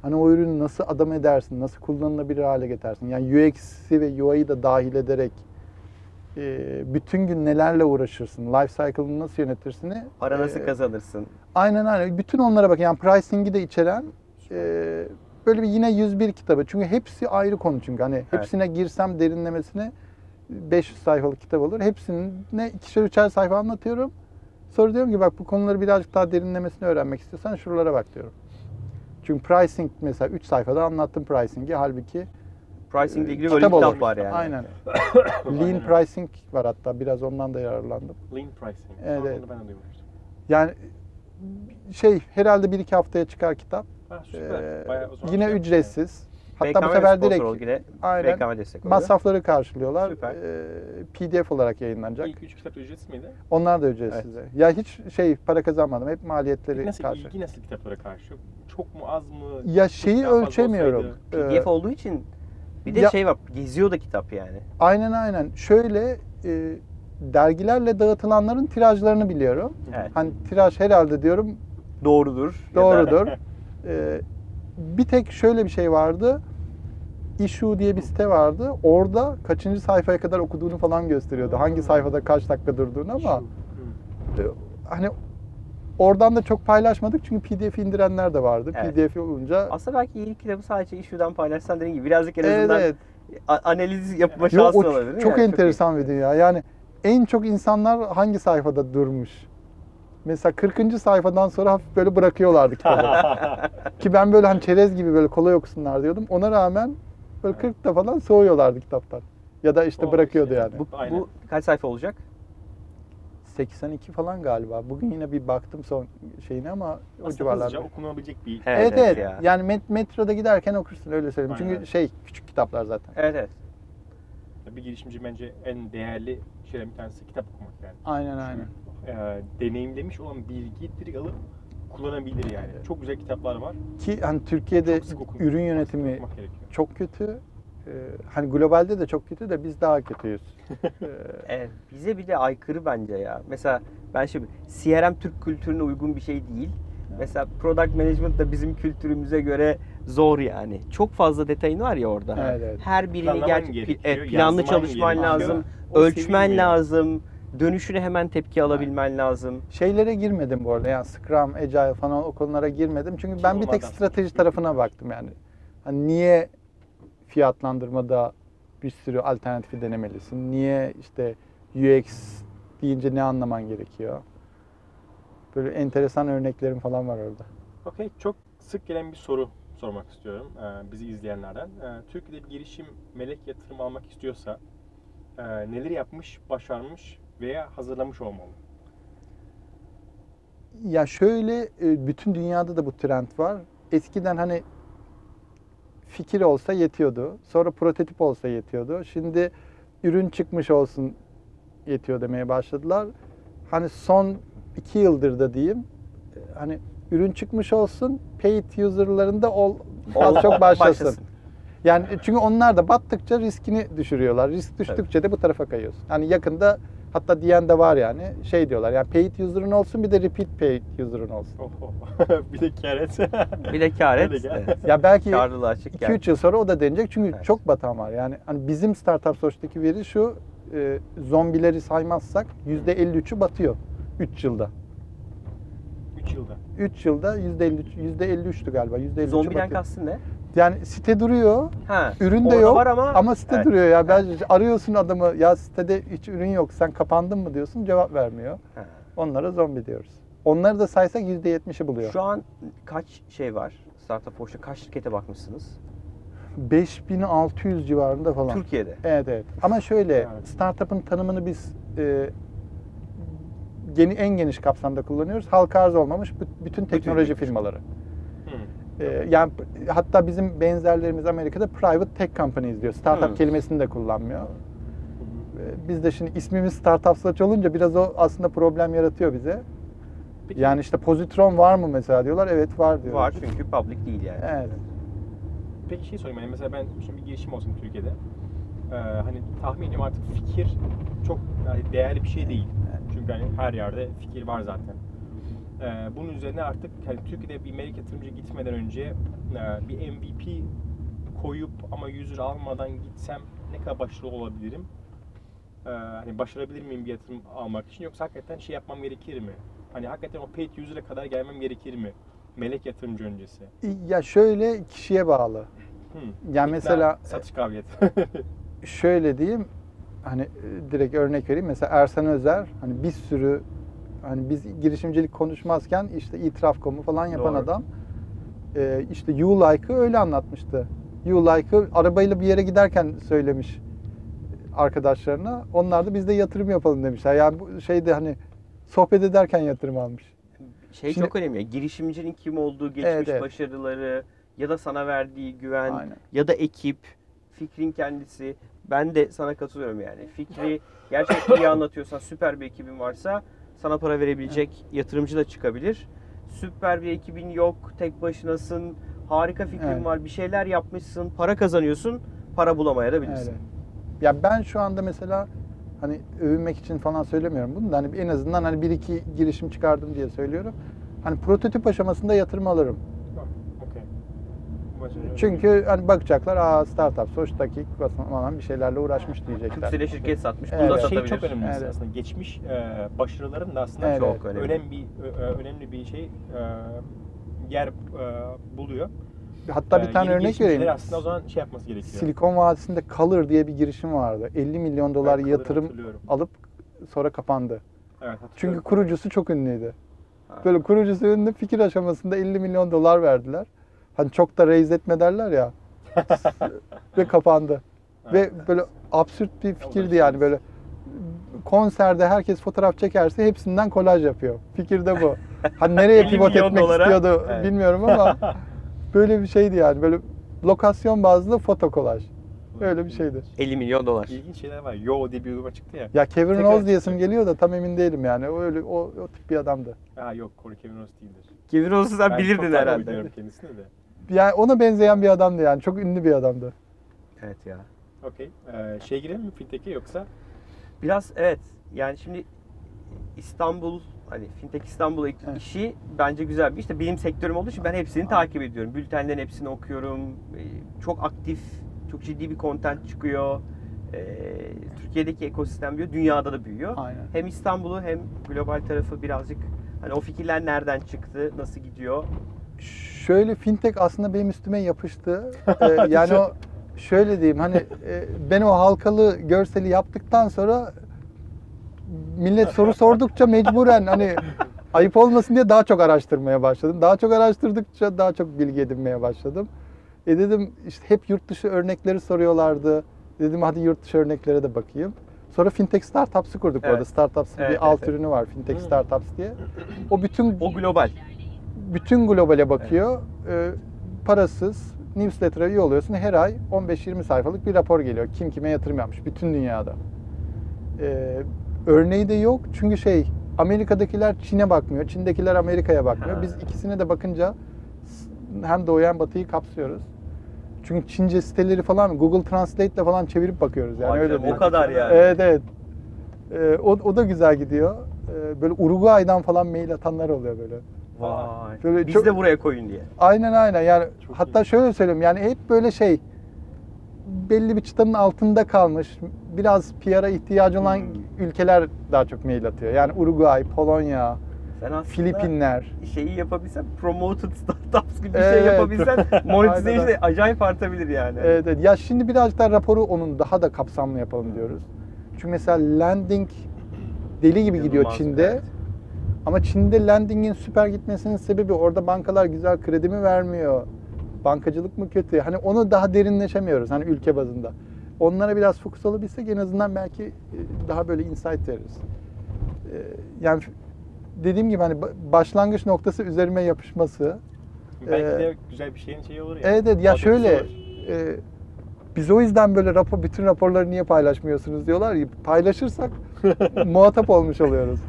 hani o ürünü nasıl adam edersin, nasıl kullanılabilir hale getirsin. Yani UX'i ve UI'yi da dahil ederek e, bütün gün nelerle uğraşırsın, life cycle'ını nasıl yönetirsin. Para nasıl e, kazanırsın? Aynen aynen. Bütün onlara bak. Yani pricing'i de içeren e, böyle bir yine 101 kitabı. Çünkü hepsi ayrı konu çünkü. Hani hepsine girsem derinlemesine 500 sayfalık kitap olur. Hepsine ikişer üçer sayfa anlatıyorum. Sonra diyorum ki bak bu konuları birazcık daha derinlemesine öğrenmek istiyorsan şuralara bak diyorum. Çünkü pricing mesela 3 sayfada anlattım pricing'i. Halbuki Pricing ile ilgili e, böyle bir kitap var yani. Aynen. Lean pricing var hatta. Biraz ondan da yararlandım. Lean pricing. Evet, evet. ben de duymuştum. Yani şey herhalde bir iki haftaya çıkar kitap. Ha, süper. Ee, Bayağı yine şey ücretsiz. Hatta BKM bu sefer direkt yine aynen BKM destek oluyor. masrafları karşılıyorlar. Süper. Ee, PDF olarak yayınlanacak. İlk üç kitap ücretsiz miydi? Onlar da ücretsiz. Ya hiç şey para kazanmadım. Hep maliyetleri Nasıl karşı. ilgi nasıl kitaplara karşı? Çok mu az mı? Ya şeyi ölçemiyorum. olsaydı. PDF olduğu için bir de ya- şey var geziyor da kitap yani. aynen aynen. Şöyle e, dergilerle dağıtılanların tirajlarını biliyorum. Evet. Hani tiraj herhalde diyorum Doğrudur. ya da- Doğrudur. Ee, bir tek şöyle bir şey vardı. Issue diye bir site vardı. Orada kaçıncı sayfaya kadar okuduğunu falan gösteriyordu. Hangi sayfada kaç dakika durduğunu ama e, hani oradan da çok paylaşmadık çünkü PDF indirenler de vardı. Evet. PDF olunca Aslında belki ilk kitabı sadece issue'dan paylaşsan dediğin gibi birazcık en evet, azından evet. a- analiz yapma o olabilir. çok yani. enteresan bir dünya. Yani en çok insanlar hangi sayfada durmuş? Mesela 40. sayfadan sonra hafif böyle bırakıyorlardı kitabı. Ki ben böyle hani çerez gibi böyle kolay okusunlar diyordum. Ona rağmen böyle 40'ta falan soğuyorlardı kitaptan. Ya da işte Olmuş bırakıyordu yani. yani. Bu, Aynen. bu kaç sayfa olacak? 82 falan galiba. Bugün yine bir baktım son şeyine ama o Aslında civarlarda. hızlıca okunabilecek bir Evet, Evet evet ya. Yani met- metroda giderken okursun öyle söyleyeyim. Aynen. Çünkü şey küçük kitaplar zaten. Evet evet. bir girişimci bence en değerli şeylerden bir tanesi kitap okumak yani. Aynen aynen. Ee, deneyimlemiş olan bilgiyi direkt alıp kullanabilir yani. Çok güzel kitaplar var. Ki hani Türkiye'de ürün yönetimi çok kötü. Ee, hani globalde de çok kötü de biz daha kötüyüz. Ee, Evet, bize bile aykırı bence ya. Mesela ben şimdi CRM Türk kültürüne uygun bir şey değil. Mesela product management da bizim kültürümüze göre zor yani. Çok fazla detayın var ya orada. Evet, evet. Her birini Planlaman gerçek gerekiyor, evet, planlı çalışman lazım, O ölçmen lazım, dönüşüne hemen tepki alabilmen lazım. Şeylere girmedim bu arada. Yani Scrum, Agile falan o konulara girmedim. Çünkü Ki ben bir tek strateji tarafına baktım yani. Hani niye fiyatlandırmada bir sürü alternatifi denemelisin? Niye işte UX deyince ne anlaman gerekiyor? Böyle enteresan örneklerim falan var orada. Okey, çok sık gelen bir soru sormak istiyorum e, bizi izleyenlerden. E, Türkiye'de bir girişim melek yatırım almak istiyorsa e, neler yapmış, başarmış veya hazırlamış olmalı? Ya şöyle e, bütün dünyada da bu trend var. Eskiden hani fikir olsa yetiyordu. Sonra prototip olsa yetiyordu. Şimdi ürün çıkmış olsun yetiyor demeye başladılar. Hani son iki yıldır da diyeyim e, hani ürün çıkmış olsun paid user'larında ol, az çok başlasın. Yani çünkü onlar da battıkça riskini düşürüyorlar. Risk düştükçe de bu tarafa kayıyorsun. Yani yakında hatta diyen de var yani şey diyorlar yani paid user'ın olsun bir de repeat paid user'ın olsun. Oho. bir de keret. Bir de kar et. Evet. Ya belki Karlılığı açık gel. 2-3 yıl sonra o da denecek çünkü Evet. çok batan var. Yani hani bizim startup sonuçtaki veri şu e, zombileri saymazsak %53'ü batıyor 3 yılda. 3 yılda. 3 yılda %53 %53'tü galiba. %53'ü Zombiden batıyor. kastın ne? Yani site duruyor. Ha. Ürün de yok var ama, ama, site Evet. duruyor ya. Ben arıyorsun adamı ya sitede hiç ürün yok sen kapandın mı diyorsun cevap vermiyor. Ha. Onlara zombi diyoruz. Onları da saysak %70'i buluyor. Şu an kaç şey var? Startup Force'da kaç şirkete bakmışsınız? 5600 civarında falan. Türkiye'de. Evet evet. Ama şöyle Evet. startup'ın tanımını biz e, geni, en geniş kapsamda kullanıyoruz. Halka arz olmamış bütün teknoloji bütün. firmaları. Hı. E, yani hatta bizim benzerlerimiz Amerika'da private tech companies diyor. Startup Hı. kelimesini de kullanmıyor. E, Biz de şimdi ismimiz Startup Search olunca biraz o aslında problem yaratıyor bize. Peki, Yani işte pozitron var mı mesela diyorlar. Evet var diyoruz. Var çünkü public değil yani. Evet. Peki şey sorayım. Yani mesela ben şimdi bir girişim olsun Türkiye'de. Ee, hani tahmin ediyorum artık fikir çok yani değerli bir şey değil. Çünkü hani her yerde fikir var zaten. Ee, bunun üzerine artık hani Türkiye'de bir melek yatırımcı gitmeden önce e, bir MVP koyup ama user almadan gitsem ne kadar başarılı olabilirim? Ee, hani başarabilir miyim bir yatırım almak için yoksa hakikaten şey yapmam gerekir mi? Hani hakikaten o paid user'a kadar gelmem gerekir mi? Melek yatırımcı öncesi. Ya şöyle kişiye bağlı. Hmm. Yani mesela satış kabiliyeti. şöyle diyeyim hani e, direkt örnek vereyim mesela Ersan Özer hani bir sürü hani biz girişimcilik konuşmazken işte itiraf.com'u falan yapan Doğru. adam e, işte You Like'ı öyle anlatmıştı. You Like'ı arabayla bir yere giderken söylemiş arkadaşlarına. Onlar da biz de yatırım yapalım demişler. Yani bu şeyde hani sohbet ederken yatırım almış. Şey Şimdi- çok önemli. Girişimcinin kim olduğu, geçmiş Evet, evet. başarıları ya da sana verdiği güven Aynen. ya da ekip, fikrin kendisi. Ben de sana katılıyorum yani. Fikri gerçekten iyi anlatıyorsan, süper bir ekibin varsa sana para verebilecek yatırımcı da çıkabilir. Süper bir ekibin yok, tek başınasın, harika fikrin Evet. var, bir şeyler yapmışsın, para kazanıyorsun, para bulamaya da bilirsin. Öyle. Ya ben şu anda mesela hani övünmek için falan söylemiyorum bunu da hani en azından hani bir iki girişim çıkardım diye söylüyorum. Hani prototip aşamasında yatırım alırım. Başarılı. Çünkü hani bakacaklar aa startup sonuçtaki falan bir şeylerle uğraşmış diyecekler. Türkcell'e şirket satmış, bunu Evet. da şey çok önemli Evet. aslında. Geçmiş e, başarıların da aslında Evet. çok önemli. önemli bir ö- ö- önemli bir şey e, yer e, buluyor. Hatta E, bir tane yeni örnek vereyim. Aslında o zaman şey yapması gerekiyor. Silikon Vadisi'nde Color diye bir girişim vardı. 50 milyon dolar Ben yatırım alıp sonra kapandı. Evet, hatırlıyorum. Çünkü kurucusu çok ünlüydü. Ha. Böyle kurucusu ünlü fikir aşamasında 50 milyon dolar verdiler. Hani çok da raise etme derler ya. ve kapandı. Ve böyle absürt bir fikirdi yani böyle konserde herkes fotoğraf çekerse hepsinden kolaj yapıyor. Fikir de bu. Hani nereye 50 pivot etmek dolara- istiyordu Evet. bilmiyorum ama böyle bir şeydi yani. Böyle lokasyon bazlı foto kolaj. Öyle bir şeydi. 50 milyon dolar. İlginç şeyler var. Yo diye bir uygulama çıktı ya. Ya Kevin Tekrar Rose diyesim geliyor da tam emin değilim yani. O öyle o, o tip bir adamdı. Ha yok Corey Kevin Rose değildir. Kevin Rose'u sen Ben bilirdin herhalde. ediyorum kendisini de. Yani ona benzeyen bir adamdı yani. Çok ünlü bir adamdı. Evet ya. Okey. Ee, şey girelim mi fintech'e yoksa? Biraz evet. Yani şimdi İstanbul hani Fintech İstanbul Evet. işi bence güzel bir işte benim sektörüm olduğu için ben hepsini takip ediyorum. Bültenlerin hepsini okuyorum. Ee, Çok aktif, çok ciddi bir content çıkıyor. Ee, Türkiye'deki ekosistem büyüyor, dünyada da büyüyor. Aynen. Hem İstanbul'u hem global tarafı birazcık hani o fikirler nereden çıktı, nasıl gidiyor? Şöyle fintech aslında benim üstüme yapıştı. Ee, yani o şöyle diyeyim hani e, ben o halkalı görseli yaptıktan sonra millet soru sordukça mecburen hani ayıp olmasın diye daha çok araştırmaya başladım. Daha çok araştırdıkça daha çok bilgi edinmeye başladım. E dedim işte hep yurt dışı örnekleri soruyorlardı. Dedim hadi yurt dışı örneklere de bakayım. Sonra fintech startups'ı kurduk Evet. orada. Startups'ın Evet, bir evet, alt evet. ürünü var fintech Hmm. startups diye. O bütün O global. bütün globale bakıyor. Ee, parasız newsletter'a üye oluyorsun. Her ay 15-20 sayfalık bir rapor geliyor. Kim kime yatırım yapmış bütün dünyada. Ee, örneği de yok. Çünkü şey Amerika'dakiler Çin'e bakmıyor. Çin'dekiler Amerika'ya bakmıyor. Ha. Biz ikisine de bakınca hem doğu hem batıyı kapsıyoruz. Çünkü Çince siteleri falan Google Translate ile falan çevirip bakıyoruz yani Vay öyle değil. o kadar yani. Evet evet. Ee, o, o da güzel gidiyor. Ee, böyle Uruguay'dan falan mail atanlar oluyor böyle. Vay. Böyle Biz çok- de buraya koyun diye. Aynen aynen yani Çok hatta şöyle söyleyeyim yani hep böyle şey belli bir çıtanın altında kalmış biraz PR'a ihtiyacı olan Hmm. ülkeler daha çok mail atıyor. Yani Uruguay, Polonya, Sen aslında Filipinler. şeyi yapabilsen promoted startups gibi bir şey Evet. yapabilsen monetization de acayip artabilir yani. Evet, evet. Ya şimdi biraz daha raporu onun daha da kapsamlı yapalım diyoruz. Çünkü mesela landing deli gibi gidiyor Çin'de. evet. Ama Çin'de landing'in süper gitmesinin sebebi orada bankalar güzel kredi mi vermiyor? Bankacılık mı kötü? Hani onu daha derinleşemiyoruz hani ülke bazında. Onlara biraz fokus olabilsek en azından belki e, daha böyle insight veririz. E, Yani dediğim gibi hani ba- başlangıç noktası üzerime yapışması. Belki Ee, de güzel bir şeyin şeyi olur ya. Evet, evet ya şöyle e, biz o yüzden böyle rapor bütün raporları niye paylaşmıyorsunuz diyorlar ya paylaşırsak muhatap olmuş oluyoruz.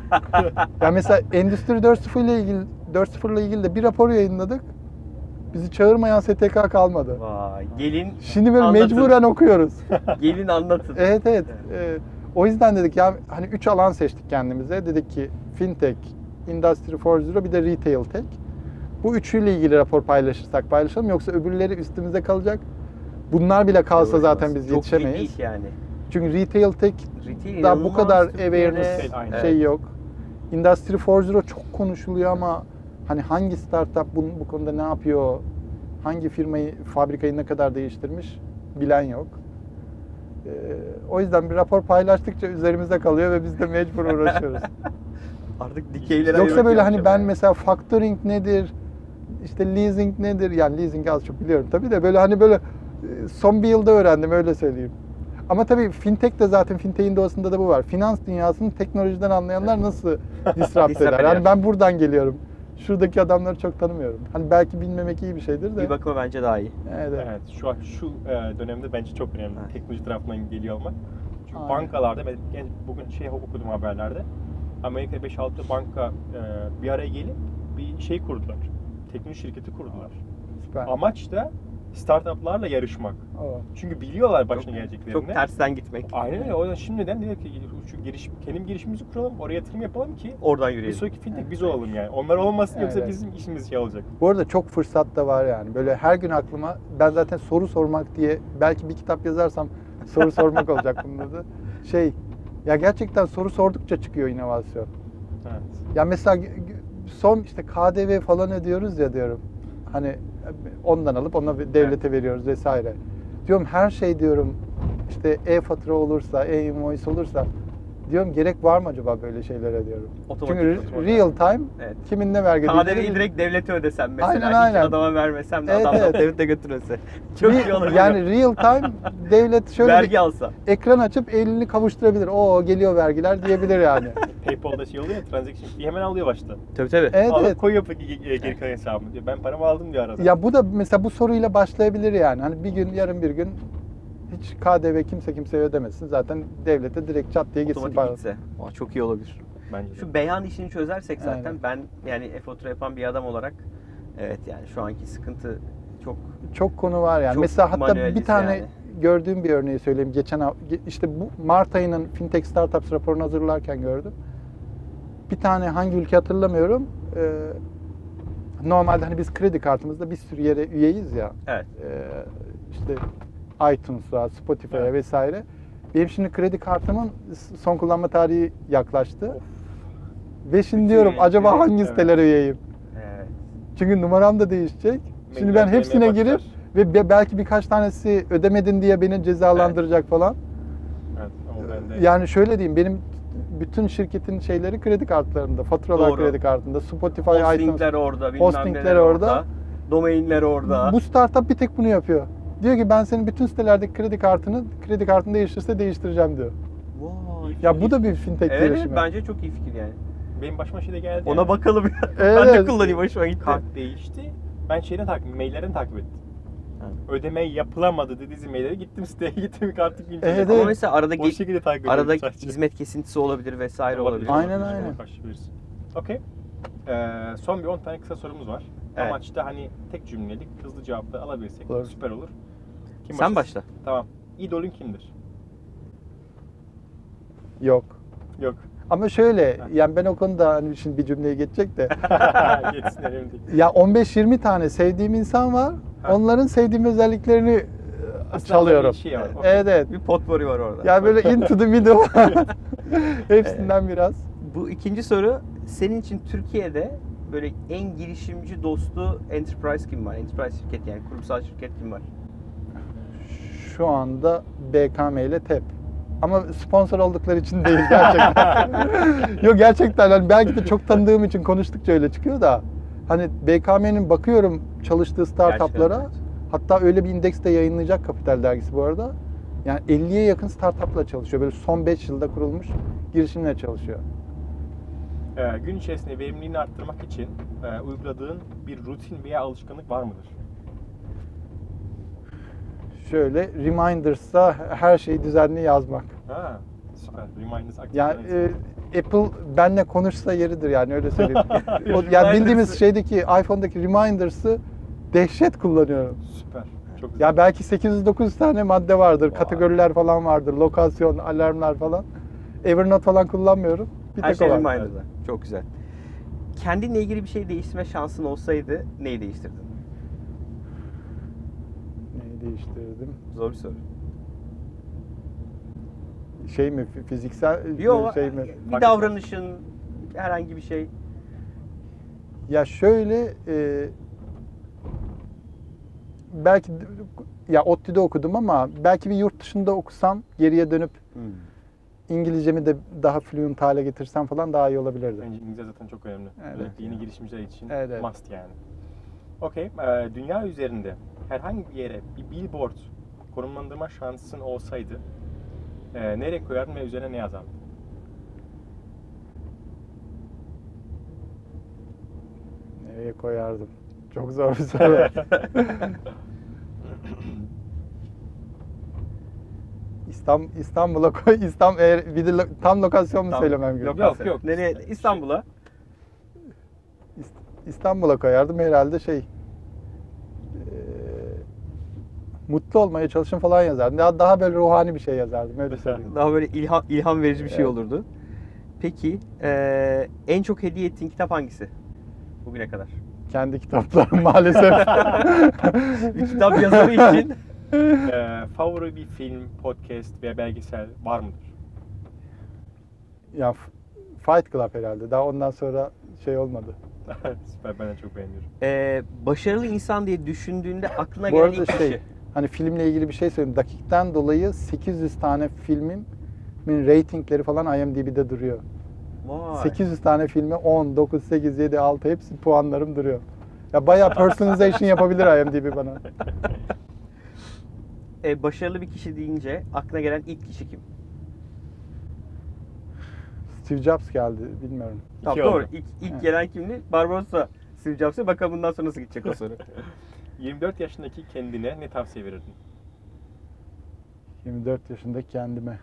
ya mesela Endüstri 4.0 ile ilgili 4.0 ile ilgili de bir rapor yayınladık. Bizi çağırmayan STK kalmadı. Vay. Gelin Şimdi böyle Anlatın. mecburen okuyoruz. gelin anlatın. evet evet. E, o yüzden dedik ya hani üç alan seçtik kendimize. Dedik ki fintech, Industry 4.0 bir de retail tech. Bu üçüyle ilgili rapor paylaşırsak paylaşalım yoksa öbürleri üstümüze kalacak. Bunlar bile kalsa zaten biz Çok yetişemeyiz. değil yani. Çünkü retail tech Retail daha bu kadar Türkiye'de. awareness Aynen. şey yok. Industry 4.0 çok konuşuluyor ama hani hangi startup bu, bu konuda ne yapıyor, hangi firmayı, fabrikayı ne kadar değiştirmiş bilen yok. Ee, o yüzden bir rapor paylaştıkça üzerimizde kalıyor ve biz de mecbur uğraşıyoruz. Artık dikeylere Yoksa böyle hani ben yani. mesela factoring nedir, işte leasing nedir, yani leasing az çok biliyorum tabii de böyle hani böyle e, son bir yılda öğrendim öyle söyleyeyim. Ama tabii fintech de zaten fintech'in doğasında da bu var. Finans dünyasını teknolojiden anlayanlar nasıl disrupt eder? Yani ben buradan geliyorum. Şuradaki adamları çok tanımıyorum. Hani belki bilmemek iyi bir şeydir de. Bir bakıma bence daha iyi. Evet, evet. Evet, şu an şu e, dönemde bence çok önemli. Evet. Teknoloji tarafından geliyor olmak. Çünkü Aynen. bankalarda ben bugün şey okudum haberlerde. Amerika'da 5-6 banka e, bir araya gelip bir şey kurdular. Teknoloji şirketi kurdular. Süper. Amaç da startuplarla yarışmak. Oo. Çünkü biliyorlar başına geleceklerini. Çok tersten gitmek. Aynen öyle. O yüzden şimdiden diyor ki şu girişim, kendim girişimimizi kuralım, oraya yatırım yapalım ki Oradan bir yürüyelim. sonraki fintech biz olalım yani. Onlar olmasın yoksa Evet. bizim işimiz şey olacak. Bu arada çok fırsat da var yani. Böyle her gün aklıma ben zaten soru sormak diye belki bir kitap yazarsam soru sormak olacak bunda da. Şey ya gerçekten soru sordukça çıkıyor inovasyon. Evet. Ya mesela son işte KDV falan ödüyoruz ya diyorum. Hani ondan alıp ona devlete veriyoruz vesaire. Diyorum her şey diyorum işte e-fatura olursa, e-invoice olursa diyorum gerek var mı acaba böyle şeylere diyorum. Otomatik, Çünkü otomatik. real time Evet. kimin ne vergi KDV'yi direkt devlete ödesem mesela. Aynen, Hiç aynen. adama vermesem de Evet, adam evet. devlete götürmese. Çok Re- iyi olabilir. Yani real time devlet şöyle Vergi alsa. ekran açıp elini kavuşturabilir. O geliyor vergiler diyebilir yani. PayPal'da şey oluyor ya, transaction fee hemen alıyor başta. Tabii tabii. Evet Alıp evet. koyuyor ge- geri kalan hesabını diyor. Ben paramı aldım diyor arada. Ya bu da mesela bu soruyla başlayabilir yani. Hani bir gün yarın bir gün hiç KDV kimse kimseye ödemesin. Zaten devlete direkt çat diye gitsin Otomatik para. gitse. Aa, çok iyi olabilir. Bence de. Şu beyan işini çözersek zaten Aynen. ben yani e-fatura yapan bir adam olarak evet yani şu anki sıkıntı çok Çok konu var yani. Çok mesela hatta bir tane yani. gördüğüm bir örneği söyleyeyim. Geçen işte bu Mart ayının Fintech Startups raporunu hazırlarken gördüm. Bir tane hangi ülke hatırlamıyorum. Ee, normalde hani biz kredi kartımızda bir sürü yere üyeyiz ya. evet. Ee, işte iTunes'a, Spotify'a Evet. vesaire. Benim şimdi kredi kartımın son kullanma tarihi yaklaştı. Ve şimdi Bütün diyorum acaba hangi evet. sitelere üyeyim? Evet. Çünkü numaram da değişecek. Şimdi Mailler ben hepsine girip ve be- belki birkaç tanesi ödemedin diye beni cezalandıracak falan. Evet, ama ben de... Yani şöyle diyeyim benim bütün şirketin şeyleri kredi kartlarında, faturalar Doğru. kredi kartında, Spotify, iTunes. Hostingler orada, bilmem Hostingler orada. orada. Domainler orada. Bu startup bir tek bunu yapıyor. Diyor ki ben senin bütün sitelerdeki kredi kartını, kredi kartını değiştirse değiştireceğim diyor. Vay. Ya bu da bir fintech Evet, evet, girişimi. bence çok iyi fikir yani. Benim başıma şey de geldi. Ona yani. bakalım ya. Evet, ben de kullanayım hoşuma gitti. Kart değişti. Ben şeyden takip, maillerden takip ettim. Ödeme yapılamadı dediği maillere gittim siteye gittim kartı güncelledim. Evet, Ama mesela arada O şekilde takip arada sadece. hizmet kesintisi olabilir vesaire olabilir. Aynen, Ona aynen. Okey. Ee, son bir 10 tane kısa sorumuz var. Evet. Amaç da hani tek cümlelik hızlı cevaplar alabilsek Olur. süper olur. Kim Sen başlasın? başla. Tamam. İdolün kimdir? Yok. Yok. Ama şöyle yani ben o konuda hani şimdi bir cümleye geçecek de Geçsin önemli değil. ya 15-20 tane sevdiğim insan var. Ha. Onların sevdiğim özelliklerini e, Aslında çalıyorum. bir şey var, okey. Evet evet. Bir potpourri var orada. Ya böyle into the middle. Hepsinden biraz. Bu ikinci soru senin için Türkiye'de böyle en girişimci dostu enterprise kim var? Enterprise şirket yani kurumsal şirket kim var? Şu anda BKM ile TEP. Ama sponsor oldukları için değil gerçekten. Yok gerçekten hani belki de çok tanıdığım için konuştukça öyle çıkıyor da. Hani BKM'nin bakıyorum çalıştığı startuplara. Gerçekten. Hatta öyle bir indeks de yayınlayacak Kapital Dergisi bu arada. Yani 50'ye yakın startupla çalışıyor. Böyle son 5 yılda kurulmuş girişimle çalışıyor. Ee, gün içerisinde verimliliğini arttırmak için e, uyguladığın bir rutin veya alışkanlık var mıdır? Şöyle Reminders'ta her şeyi düzenli yazmak. Ha, süper. Reminders aktif. Yani e, Apple benle konuşsa yeridir yani öyle söyleyeyim. o, yani bildiğimiz şeydeki iPhone'daki Reminders'ı dehşet kullanıyorum. Süper. Çok güzel. Ya belki 800-900 tane madde vardır. Vay. Kategoriler falan vardır. Lokasyon, alarmlar falan. Evernote falan kullanmıyorum. Bir Her tek şey. Reminder'da. Çok güzel. Kendinle ilgili bir şey değiştirme şansın olsaydı neyi değiştirdin? Değiştirdim? Zor bir soru. Şey mi? fi- Fiziksel Yok, şey mi? bir davranışın, herhangi bir şey. Ya şöyle e, belki ya ODTÜ'de okudum ama belki bir yurt dışında okusam geriye dönüp İngilizcemi de daha fluent hale getirsem falan daha iyi olabilirdi. Bence İngilizce zaten çok önemli. Evet. Özellikle yeni girişimciler için Evet, evet. must yani. Okey. e, dünya üzerinde herhangi bir yere bir billboard konumlandırma şansın olsaydı e, nereye koyardın ve üzerine ne yazardın? Nereye koyardım? Çok zor bir soru. İstanbul, İstanbul'a koy. İstanbul eğer bir de lo- tam lokasyon mu Tam söylemem gerekiyor? Yok yok. Nereye? İstanbul'a. İst- İstanbul'a koyardım herhalde şey mutlu olmaya çalışın falan yazardım. Daha, daha böyle ruhani bir şey yazardım öyle söyleyeyim. Daha böyle ilham, ilham verici bir şey Evet. olurdu. Peki eee, en çok hediye ettiğin kitap hangisi? Bugüne kadar. Kendi kitaplarım maalesef. bir kitap yazarı için E, favori bir film, podcast veya belgesel var mıdır? ya Fight Club herhalde. Daha ondan sonra şey olmadı. Süper. Ben de çok beğeniyorum. eee, başarılı insan diye düşündüğünde aklına gelen ilk şey, kişi. Hani filmle ilgili bir şey söyleyeyim. Dakikten dolayı 800 tane filmin ratingleri falan IMDb'de duruyor. Vay. 800 tane filme 10, 9, 8, 7, 6 hepsi puanlarım duruyor. Ya bayağı personalization yapabilir IMDb bana. E, başarılı bir kişi deyince aklına gelen ilk kişi kim? Steve Jobs geldi bilmiyorum. Tamam, doğru. İlk, ilk Evet. gelen kimdi? Barbarossa. Steve Jobs'a bakalım bundan sonra nasıl gidecek o soru. 24 yaşındaki kendine ne tavsiye verirdin? 24 yaşında kendime.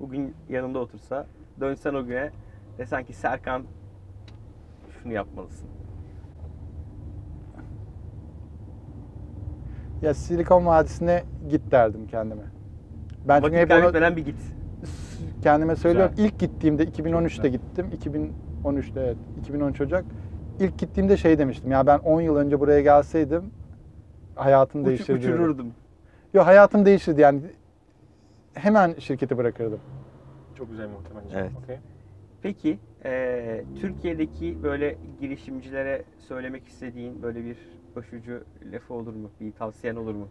Bugün yanında otursa dönsen o güne desen ki Serkan şunu yapmalısın. Ya Silikon Vadisi'ne git derdim kendime. Ben çünkü Vakit hep onu kaybetmeden bir git. kendime söylüyorum. Güzel. İlk gittiğimde 2013'te güzel. gittim. 2013'te evet. 2013 Ocak. İlk gittiğimde şey demiştim. Ya ben 10 yıl önce buraya gelseydim hayatım Uç, değişirdi. uçururdum. Yok hayatım değişirdi yani. Hemen şirketi bırakırdım. Çok güzel bir nokta bence. Evet. Okey. Peki eee, Türkiye'deki böyle girişimcilere söylemek istediğin böyle bir başucu lafı olur mu? Bir tavsiyen olur mu?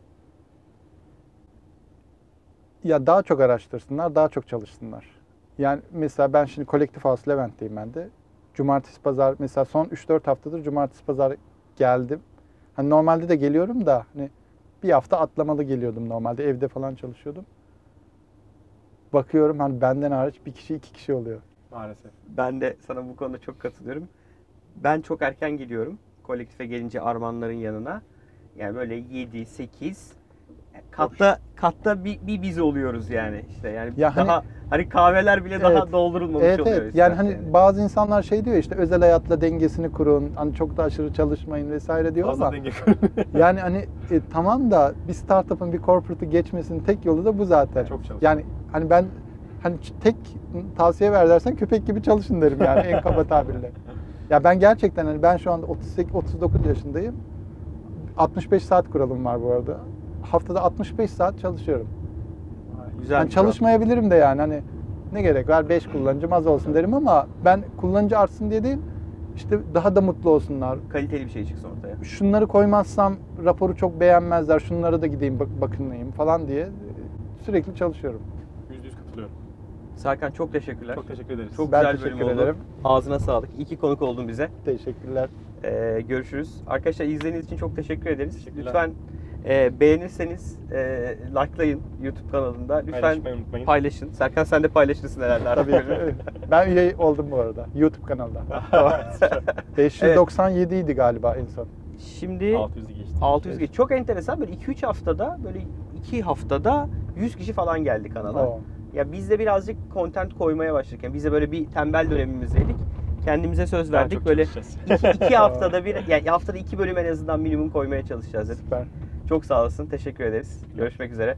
Ya daha çok araştırsınlar, daha çok çalışsınlar. Yani mesela ben şimdi Kolektif House Levent'teyim ben de. Cumartesi pazar mesela son 3-4 haftadır cumartesi pazar geldim. Hani normalde de geliyorum da hani bir hafta atlamalı geliyordum normalde evde falan çalışıyordum. Bakıyorum hani benden hariç bir kişi iki kişi oluyor. Maalesef. Ben de sana bu konuda çok katılıyorum. Ben çok erken geliyorum. Kolektife gelince Armanların yanına. Yani böyle 7, 8 katta katta bir, bir biz oluyoruz yani işte yani Ya hani- daha hani kahveler bile daha Evet. doldurulmamış Evet oluyor. evet. Yani hani bazı insanlar şey diyor işte özel hayatla dengesini kurun. Hani çok da aşırı çalışmayın vesaire diyor Fazla ama denge yani hani e, tamam da bir startup'ın bir corporate'ı geçmesinin tek yolu da bu zaten. Çok çalış. Yani hani ben hani tek tavsiye ver dersen köpek gibi çalışın derim yani en kaba tabirle. Ya ben gerçekten hani ben şu anda 38 39 yaşındayım. 65 saat kuralım var bu arada. Haftada 65 saat çalışıyorum. güzel Yani çalışmayabilirim de yani hani ne gerek var 5 kullanıcım az olsun derim ama ben kullanıcı artsın diye değil işte daha da mutlu olsunlar. kaliteli bir şey çıksın ortaya. Şunları koymazsam raporu çok beğenmezler. Şunlara da gideyim bak bakınlayayım falan diye sürekli çalışıyorum. Yüzde yüz katılıyorum. Serkan çok teşekkürler. Çok teşekkür ederiz. Çok Ben güzel bir teşekkür bölüm oldu. ederim. Ağzına sağlık. İyi ki konuk oldun bize. Teşekkürler. Ee, görüşürüz. Arkadaşlar izlediğiniz için çok teşekkür ederiz. Lütfen e, beğenirseniz e, likelayın YouTube kanalında. Lütfen Paylaşmayı unutmayın. paylaşın. Serkan sen de paylaşırsın herhalde. artık. Tabii. ben üye oldum bu arada. YouTube kanalda. 597 idi galiba en son. Şimdi 600'ü geçti. 600 geç. Çok enteresan. Böyle 2-3 haftada böyle 2 haftada 100 kişi falan geldi kanala. Oo. Ya biz de birazcık content koymaya başladık. Yani biz de böyle bir tembel dönemimizdeydik. Kendimize söz Daha verdik. çok Böyle çalışacağız. iki, iki haftada bir, yani haftada iki bölüm en azından minimum koymaya çalışacağız dedik. Süper. Çok sağ olasın. Teşekkür ederiz. Görüşmek üzere.